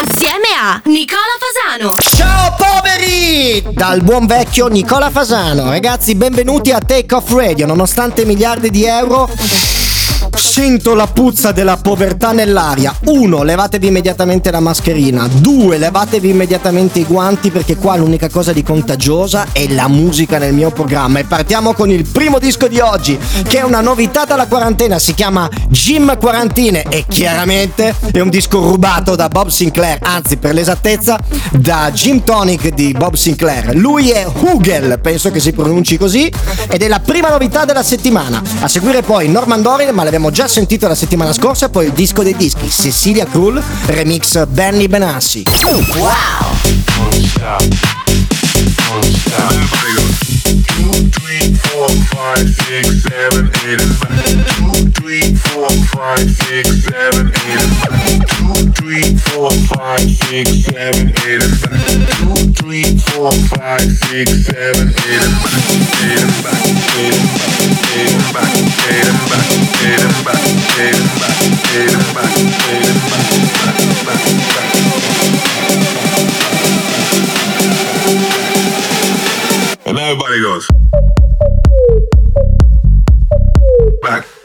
Assieme a Nicola Fasano. Ciao poveri! Dal buon vecchio Nicola Fasano. Ragazzi, benvenuti a Take Off Radio. Nonostante miliardi di euro Sento la puzza della povertà nell'aria. Uno, levatevi immediatamente la mascherina. Due, levatevi immediatamente i guanti perché qua l'unica cosa di contagiosa è la musica nel mio programma. E partiamo con il primo disco di oggi, che è una novità dalla quarantena. Si chiama Jim Quarantine e chiaramente è un disco rubato da Bob Sinclair, anzi per l'esattezza da Jim Tonic di Bob Sinclair. Lui è Hugel, penso che si pronunci così, ed è la prima novità della settimana. A seguire poi Norman Doyle, ma l'abbiamo già sentito la settimana scorsa, poi il disco dei dischi, Cecilia Krull, remix Benny Benassi. Wow! Three, four, five, six, seven, eight, and nine. Two, three, four, five, six, seven, eight, and nine. Two, three, four, five, six, seven, eight, and nine. Two, three, four, five, six, seven, eight, and nine. Eight and back, eight and back, eight and back, eight and back, eight and back, eight and back, eight and back, eight and back, back, back, back. And everybody goes. Back.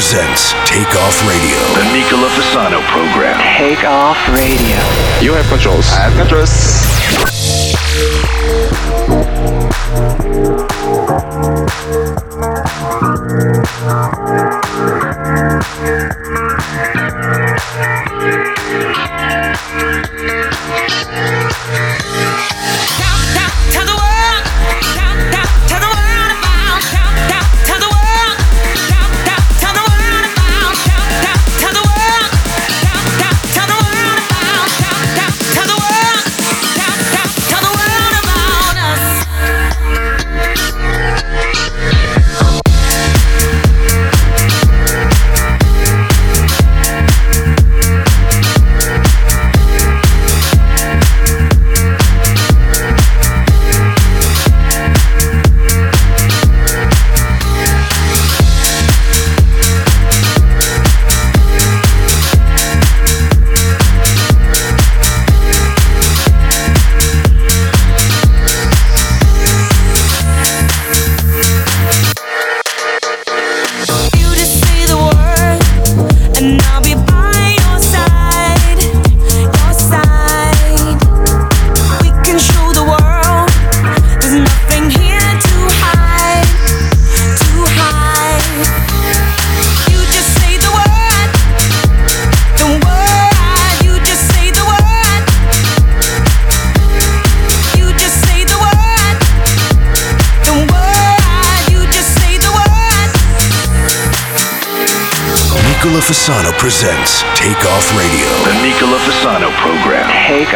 present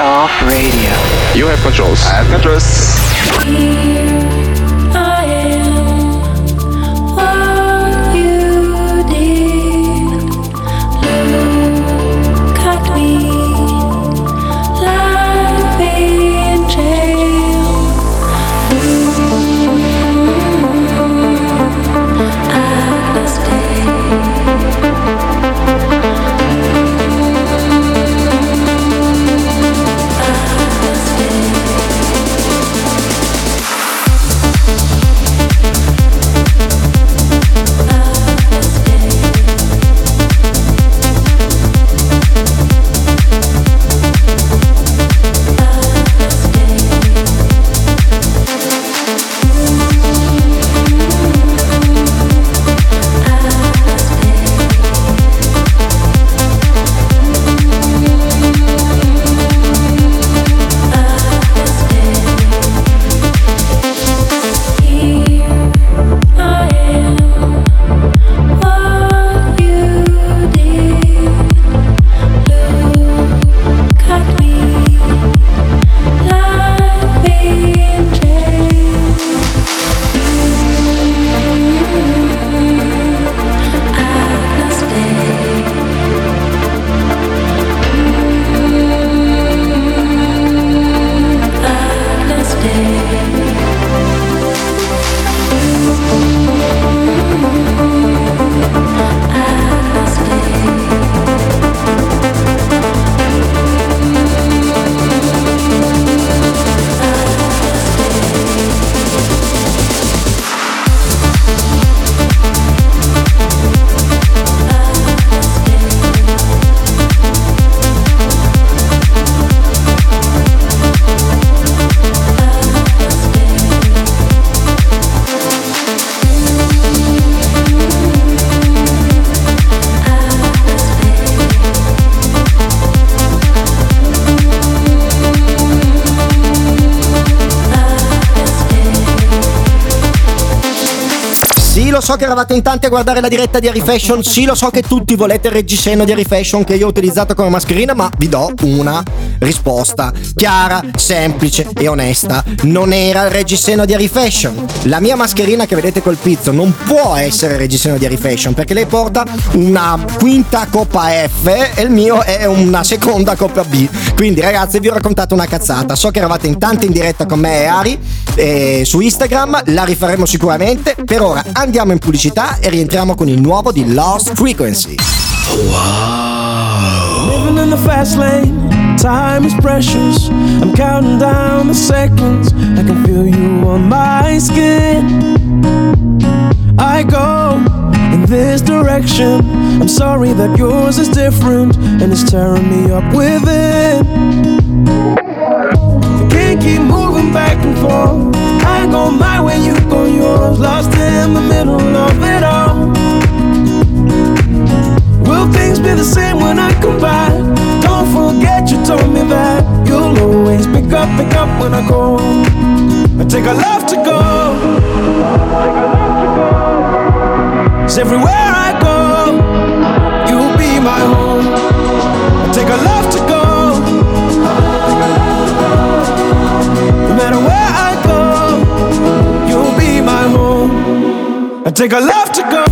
off radio. You have controls. I have controls. Agnes Day. So che eravate in tanti a guardare la diretta di Harry Fashion. Sì, lo so che tutti volete il reggiseno di Harry Fashion che io ho utilizzato come mascherina, ma vi do una risposta chiara, semplice e onesta. Non era il reggiseno di Harry Fashion. La mia mascherina che vedete col pizzo non può essere il reggiseno di Harry Fashion perché lei porta una quinta coppa F e il mio è una seconda coppa B. Quindi, ragazzi, vi ho raccontato una cazzata. So che eravate in tanti in diretta con me e Ari eh, su Instagram, la rifaremo sicuramente. Per ora andiamo in pubblicità e rientriamo con il nuovo di Lost Frequency. Living in the fast lane, time is precious. I'm counting down the seconds. I can feel you on my skin. I go in this direction. I'm sorry that yours is different and it's tearing me up within. I can't keep moving back and forth. I go my way, you go yours. Lost in the middle of it all. Will things be the same when I come back? Don't forget you told me that you'll always pick up, pick up when I go. I take a love to go. Take a love to go. Cause everywhere I go, you'll be my home. I take a love to go. No matter where I I take a love to go.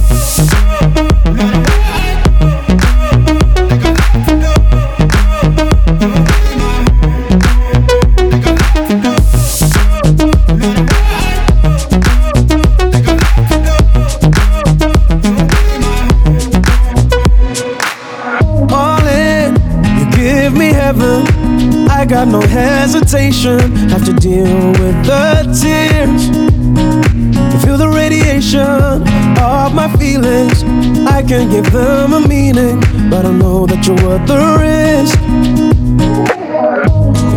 all in. You give me heaven. I got no hesitation. Have to deal with the feelings. I can give them a meaning, but I know that you're worth the risk.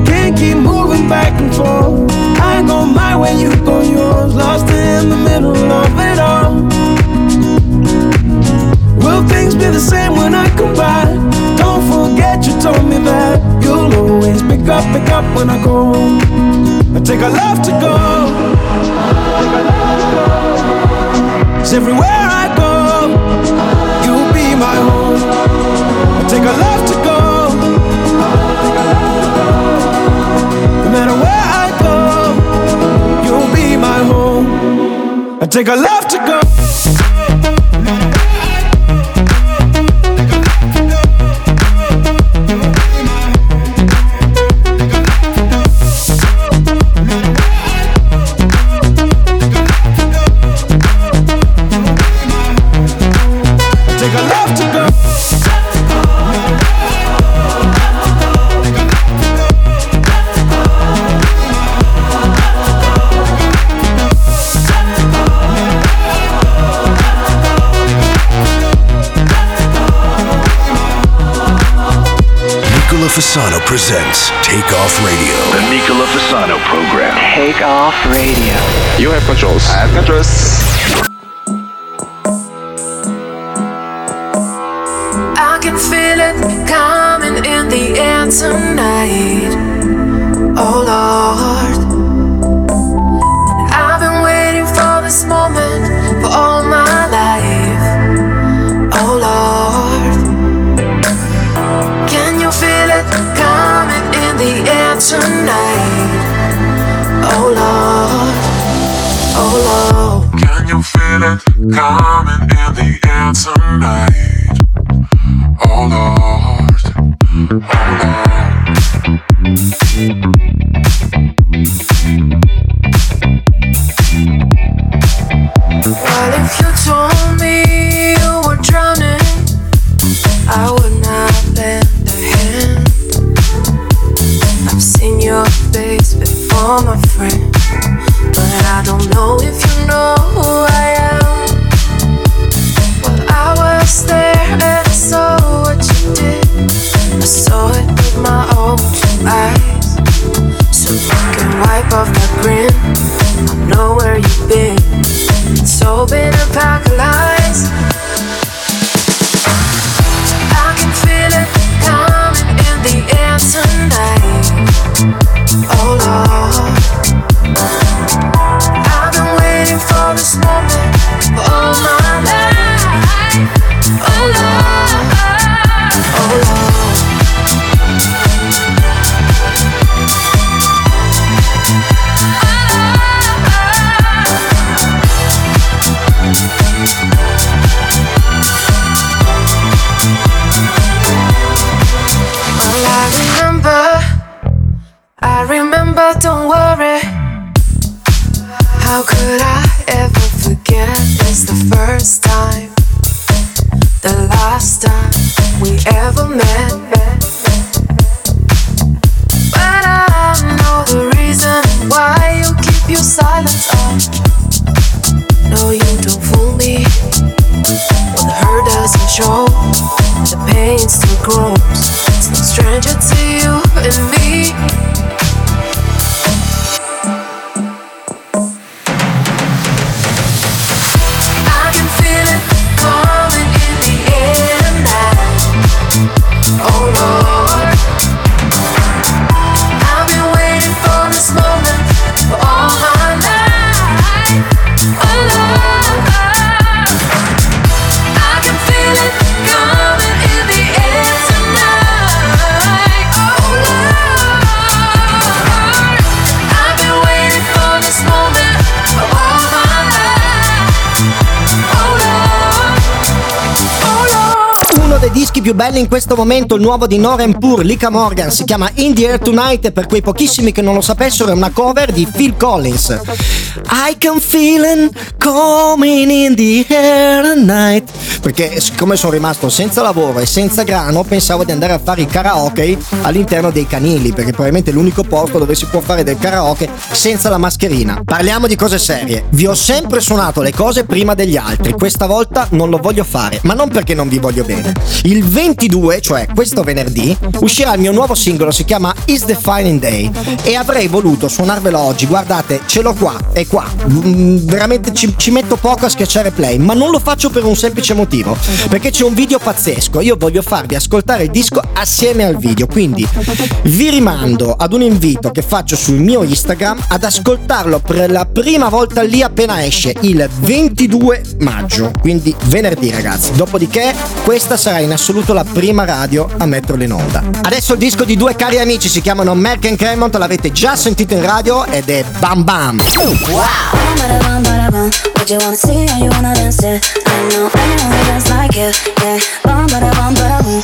Can't keep moving back and forth. I go my way, you go yours. Lost in the middle of it all. Will things be the same when I come back? Don't forget you told me that you'll always pick up, pick up when I go. I take a love to go. Cause everywhere be my home. I take a left to go. No matter where I go, you'll be my home. I take a left to go. Fasano presents Take Off Radio. The Nicola Fasano program. Take off radio. You have controls. I have controls. I can feel it coming in the air tonight. Oh Lord. It remember, don't worry. How could I ever forget? It's the first time, the last time we ever met. But I know the reason why you keep your silence on. No, you don't fool me. When the hurt doesn't show, the pain still grows. It's no stranger to dischi più belli in questo momento, il nuovo di Noren Pur, Lika Morgan, si chiama In the Air Tonight e per quei pochissimi che non lo sapessero è una cover di Phil Collins. I can feel it coming in the air tonight. Perché siccome sono rimasto senza lavoro e senza grano, pensavo di andare a fare i karaoke all'interno dei canili, perché probabilmente è l'unico posto dove si può fare del karaoke senza la mascherina. Parliamo di cose serie. Vi ho sempre suonato le cose prima degli altri, questa volta non lo voglio fare, ma non perché non vi voglio bene. Il 22, cioè questo venerdì, uscirà il mio nuovo singolo, si chiama Is the Fine Day e avrei voluto suonarvelo oggi, guardate, ce l'ho qua, è qua, Mm, veramente ci, ci metto poco a schiacciare play, ma non lo faccio per un semplice motivo, motivo. Perché c'è un video pazzesco. Io voglio farvi ascoltare il disco assieme al video. Quindi vi rimando ad un invito che faccio sul mio Instagram ad ascoltarlo per la prima volta lì appena esce il 22 maggio. Quindi venerdì, ragazzi. Dopodiché, questa sarà in assoluto la prima radio a metterlo in onda. Adesso il disco di due cari amici si chiamano Merck and Cremont. L'avete già sentito in radio ed è Bam Bam. Wow! Just like you. Yeah, bum ba da bum ba da boom.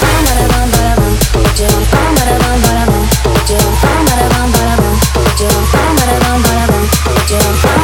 Bum ba da bum ba da boom. What you want? Bum ba da bum ba da boom. What you want? Bum ba da bum ba da boom. What you want? Bum ba da bum ba da boom. What you want?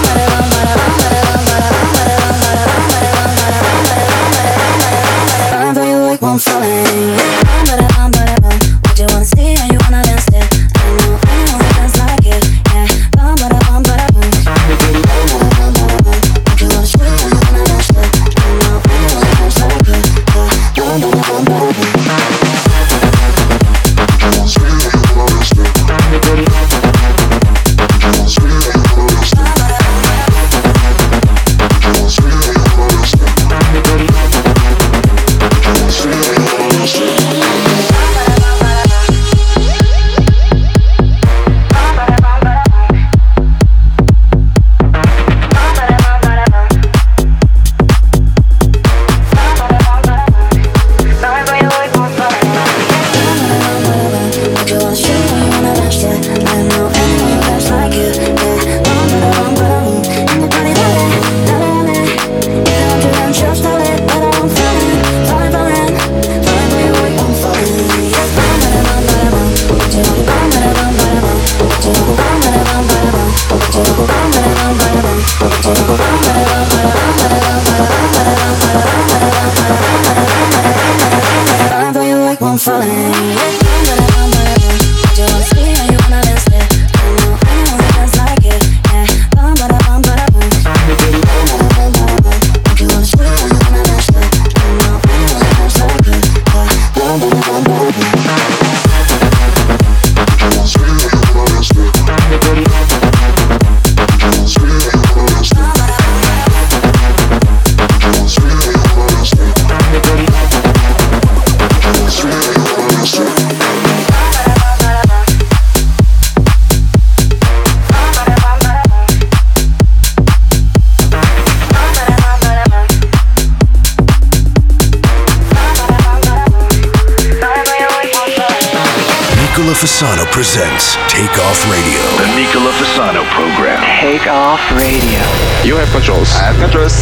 Fasano presents Take Off Radio. The Nicola Fasano program. Take off radio. You have controls. I have controls.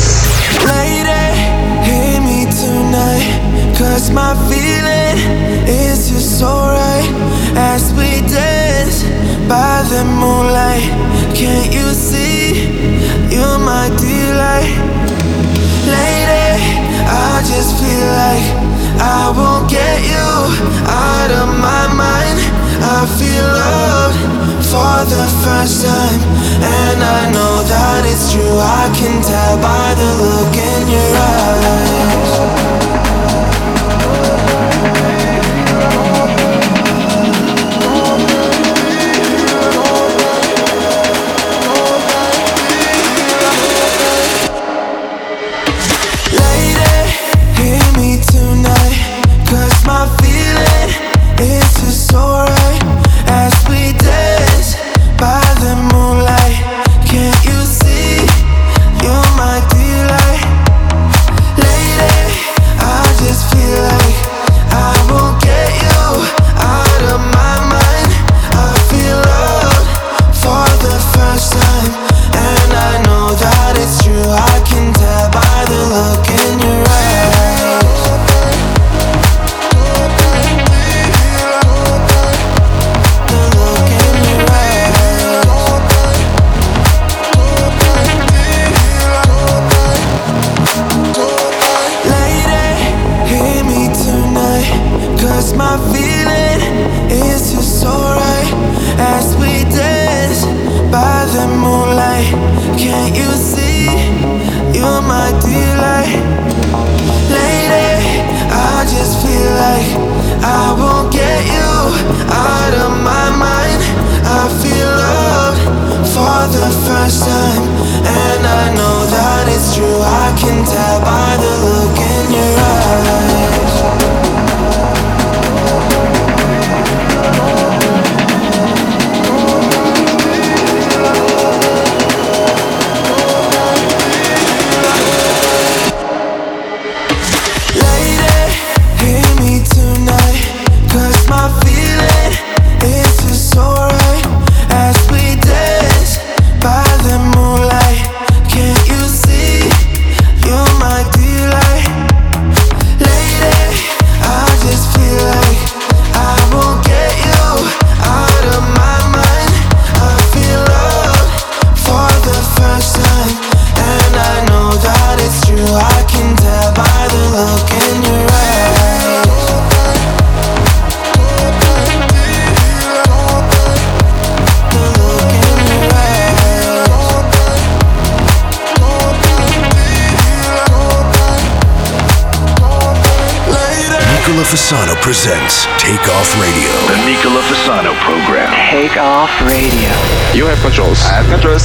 Lady, hear me tonight. Cause my feeling is just alright. As we dance by the moonlight. Can't you see? You're my delight. Lady, I just feel like I won't get you out of my mind. I feel loved for the first time, and I know that it's true. I can tell by the look in your eyes. Fasano presents Take Off Radio. The Nicola Fasano program. Take off radio. You have controls. I have controls.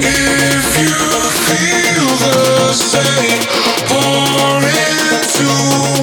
If you feel the same, pour into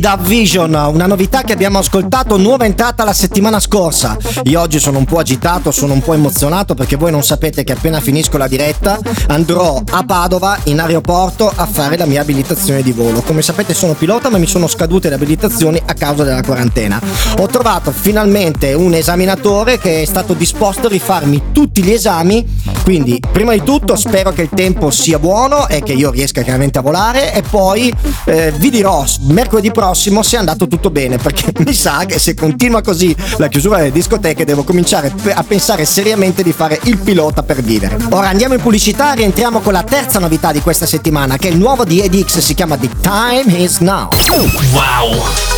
Dub Vision, una novità che abbiamo ascoltato, nuova entrata la settimana scorsa. Io oggi sono un po' agitato, sono un po' emozionato perché voi non sapete che appena finisco la diretta andrò a Padova in aeroporto a fare la mia abilitazione di volo. Come sapete sono pilota ma mi sono scadute le abilitazioni a causa della quarantena. Ho trovato finalmente un esaminatore che è stato disposto a rifarmi tutti gli esami, quindi prima di tutto spero che il tempo sia buono e che io riesca chiaramente a volare e poi eh, vi dirò mercoledì prossimo se è andato tutto bene perché mi sa che se continua così la chiusura delle discoteche devo cominciare a pensare seriamente di fare il pilota per vivere. Ora andiamo in pubblicità e rientriamo con la terza novità di questa settimana che è il nuovo di EDX, si chiama The Time Is Now. Wow!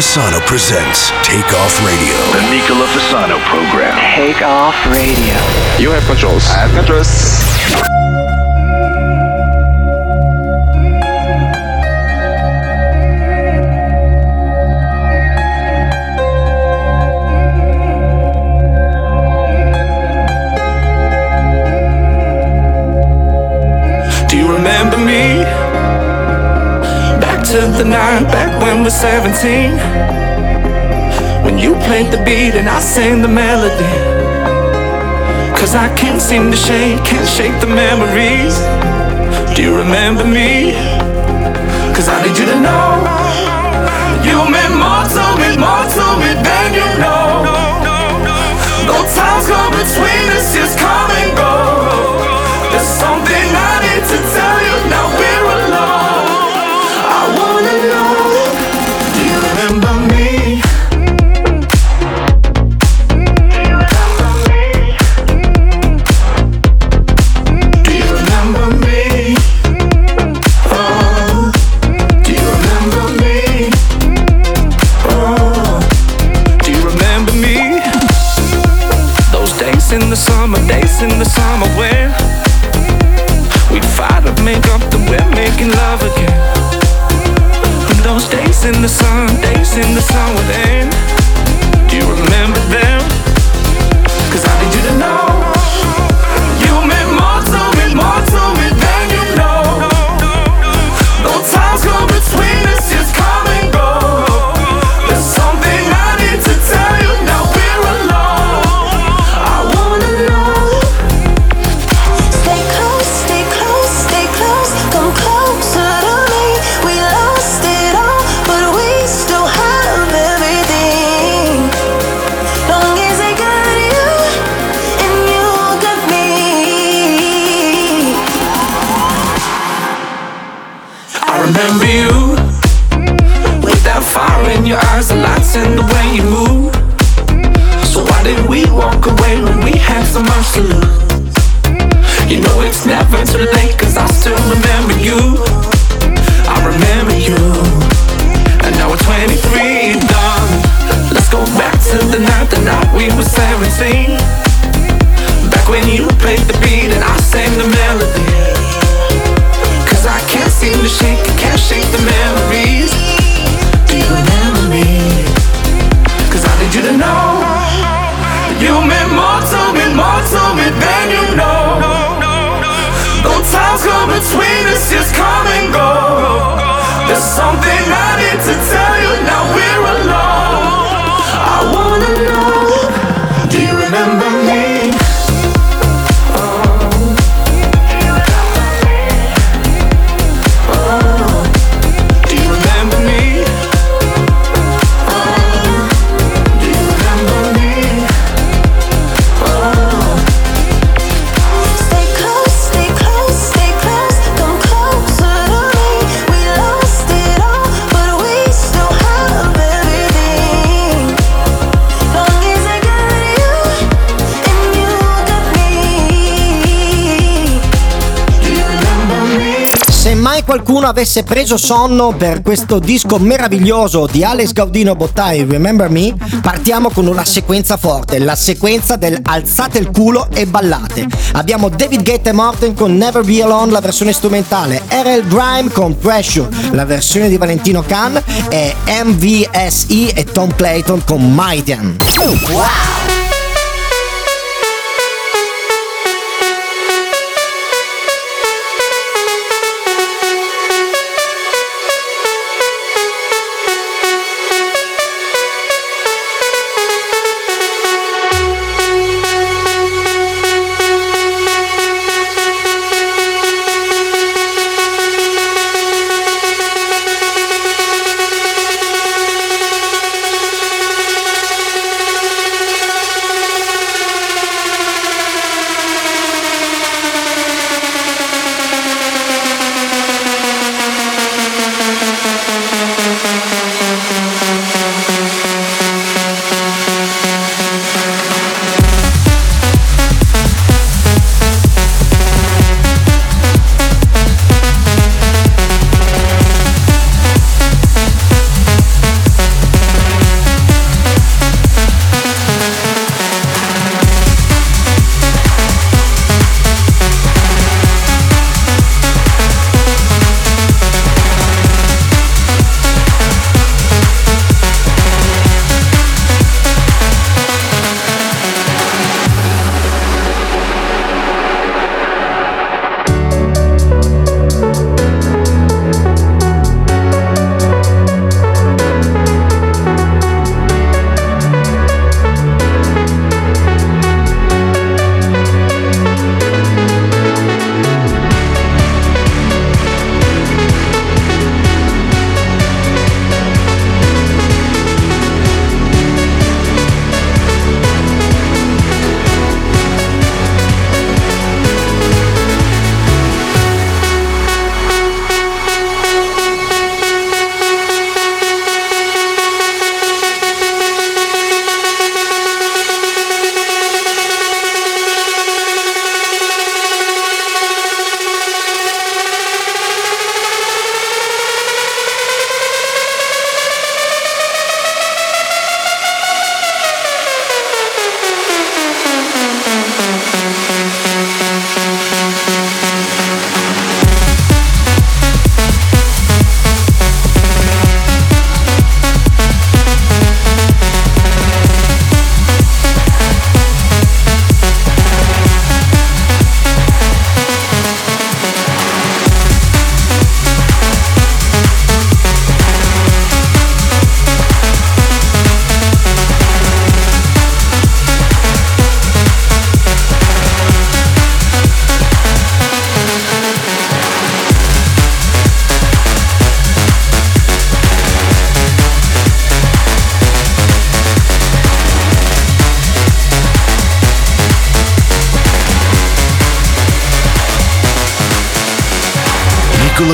Fasano presents Takeoff Radio. The Nicola Fasano program. Takeoff Radio. You have controls. I have controls. the night back when we're 17. When you played the beat and I sang the melody. Cause I can't seem to shake, can't shake the memories. Do you remember me? Cause I need you to know. You meant more to me, more to me than you know. No time's between us, just come. Those days in the sun, days in the sun with aim. Do you remember them? qualcuno avesse preso sonno per questo disco meraviglioso di Alex Gaudino Bottai, Remember Me, partiamo con una sequenza forte, la sequenza del alzate il culo e ballate. Abbiamo David Gate e Morten con Never Be Alone, la versione strumentale, RL Grime con Pressure, la versione di Valentino Khan e MVSE e Tom Clayton con Maidan. Wow!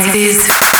like this.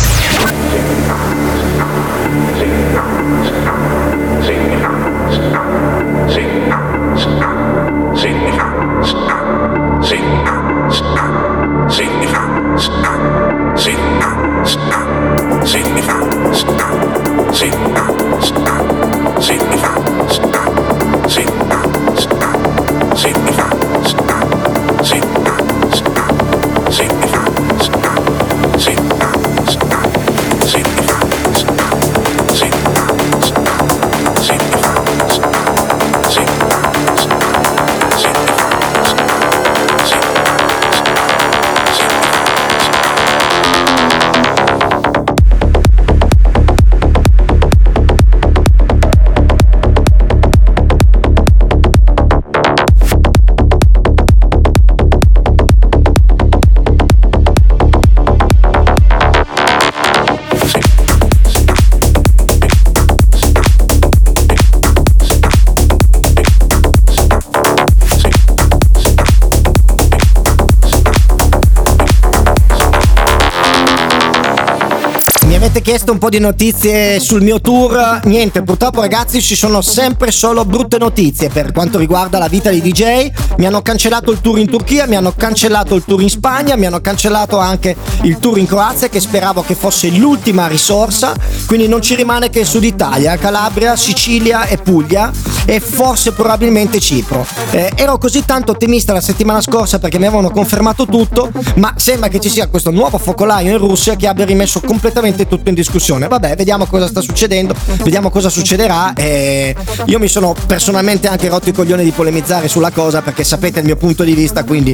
Chiesto un po' di notizie sul mio tour. Niente, purtroppo ragazzi ci sono sempre solo brutte notizie per quanto riguarda la vita di DJ. Mi hanno cancellato il tour in Turchia, mi hanno cancellato il tour in Spagna, mi hanno cancellato anche il tour in Croazia che speravo che fosse l'ultima risorsa. Quindi non ci rimane che Sud Italia, Calabria, Sicilia e Puglia. E forse probabilmente Cipro. Eh, ero così tanto ottimista la settimana scorsa perché mi avevano confermato tutto, ma sembra che ci sia questo nuovo focolaio in Russia che abbia rimesso completamente tutto in discussione. Vabbè, vediamo cosa sta succedendo, vediamo cosa succederà. Eh, io mi sono personalmente anche rotto i coglioni di polemizzare sulla cosa perché sapete il mio punto di vista, quindi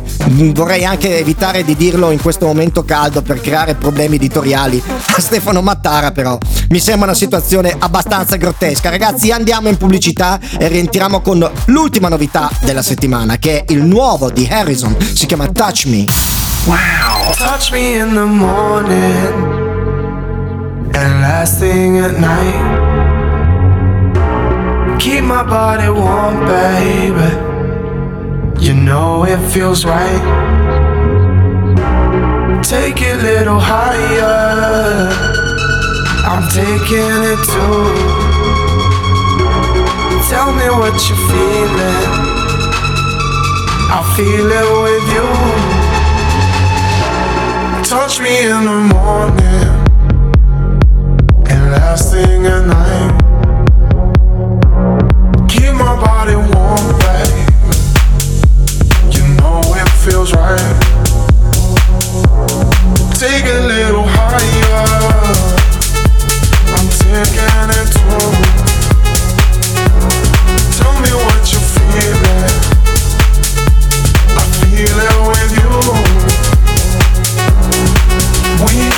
vorrei anche evitare di dirlo in questo momento caldo per creare problemi editoriali a Stefano Mattara, però mi sembra una situazione abbastanza grottesca. Ragazzi, andiamo in pubblicità e rientriamo con l'ultima novità della settimana, che è il nuovo di Harrison, si chiama Touch Me. Wow. Touch me in the morning and last thing at night. Keep my body warm, baby. You know it feels right. Take it a little higher. I'm taking it too. Tell me what you're feeling. I feel it with you. Touch me in the morning and last thing at night. Keep my body warm, baby. You know it feels right. Take a little higher. I'm taking it too.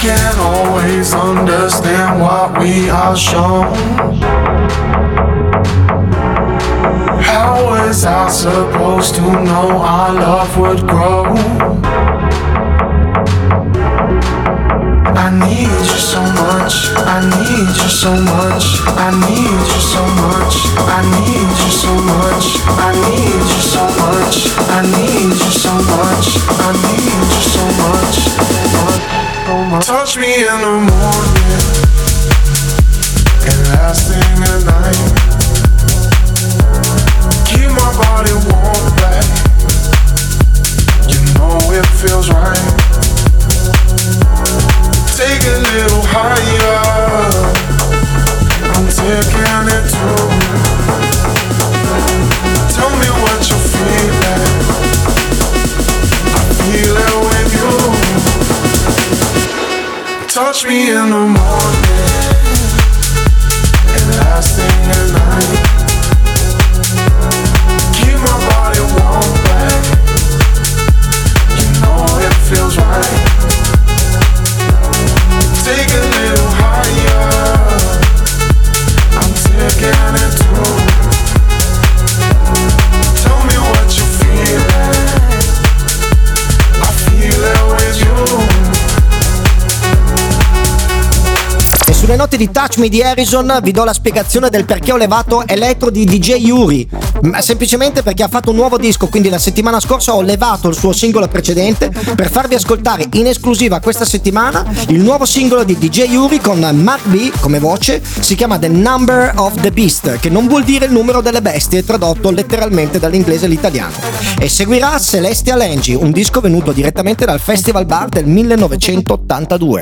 Can't always understand what we are shown. How was I supposed to know our love would grow? I need you so much. I need you so much. I need you so much. I need you so much. I need you so much. I need you so much. I need you so much. Touch me in the morning and last thing at night. Keep my body warm. You know it feels right. Take a little higher. I'm taking it too. Tell me what you're feeling. Touch me in the morning and last thing at night. Keep my body warm, babe. You know it feels right. Note di Touch Me di Harrison vi do la spiegazione del perché ho levato Elettro di DJ Yuri. Semplicemente perché ha fatto un nuovo disco, quindi la settimana scorsa ho levato il suo singolo precedente per farvi ascoltare in esclusiva questa settimana il nuovo singolo di DJ Yuri con Mark B come voce, si chiama The Number of the Beast, che non vuol dire il numero delle bestie, tradotto letteralmente dall'inglese all'italiano. E seguirà Celestial Angie, un disco venuto direttamente dal Festival Bar del 1982.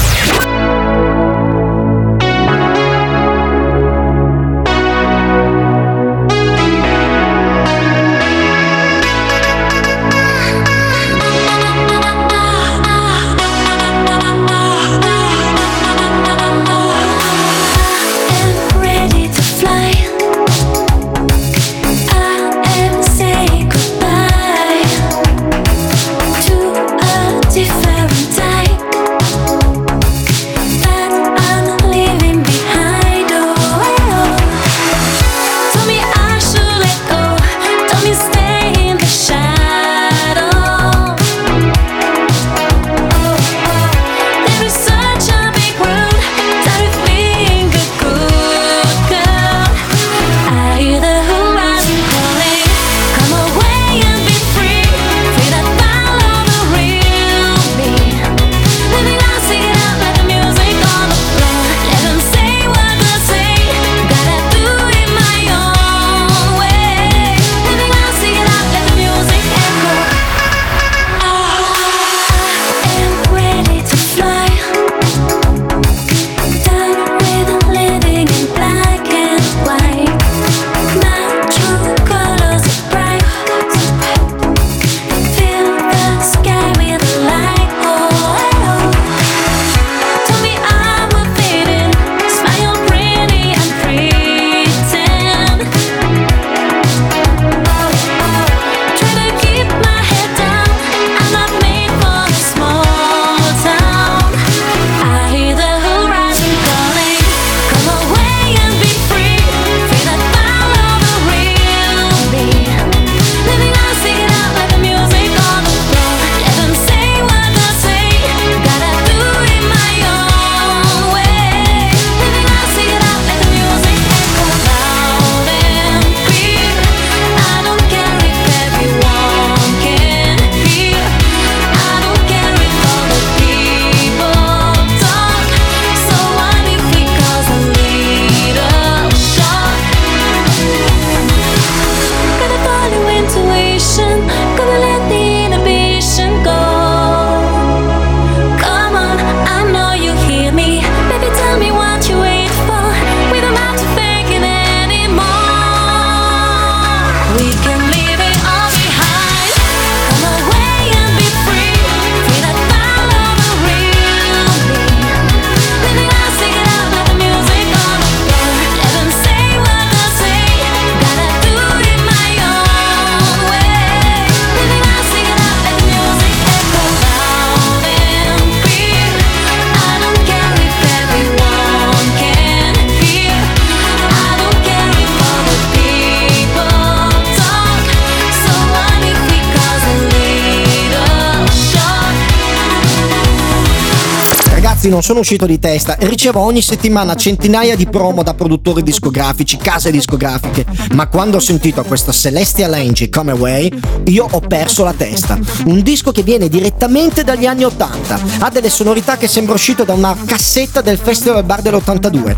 ragazzi non sono uscito di testa e ricevo ogni settimana centinaia di promo da produttori discografici, case discografiche, ma quando ho sentito questa Celestial Angie Come Away, io ho perso la testa. Un disco che viene direttamente dagli anni 80, ha delle sonorità che sembra uscito da una cassetta del Festival Bar dell'82.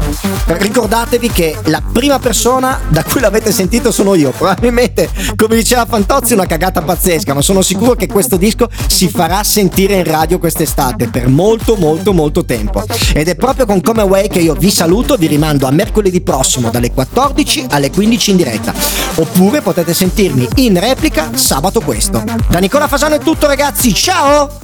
Ricordatevi che la prima persona da cui l'avete sentito sono io, probabilmente come diceva Fantozzi una cagata pazzesca, ma sono sicuro che questo disco si farà sentire in radio quest'estate per molto molto molto molto tempo. Ed è proprio con Come Away che io vi saluto, vi rimando a mercoledì prossimo dalle 14 alle 15 in diretta. Oppure potete sentirmi in replica sabato questo. Da Nicola Fasano è tutto ragazzi, ciao!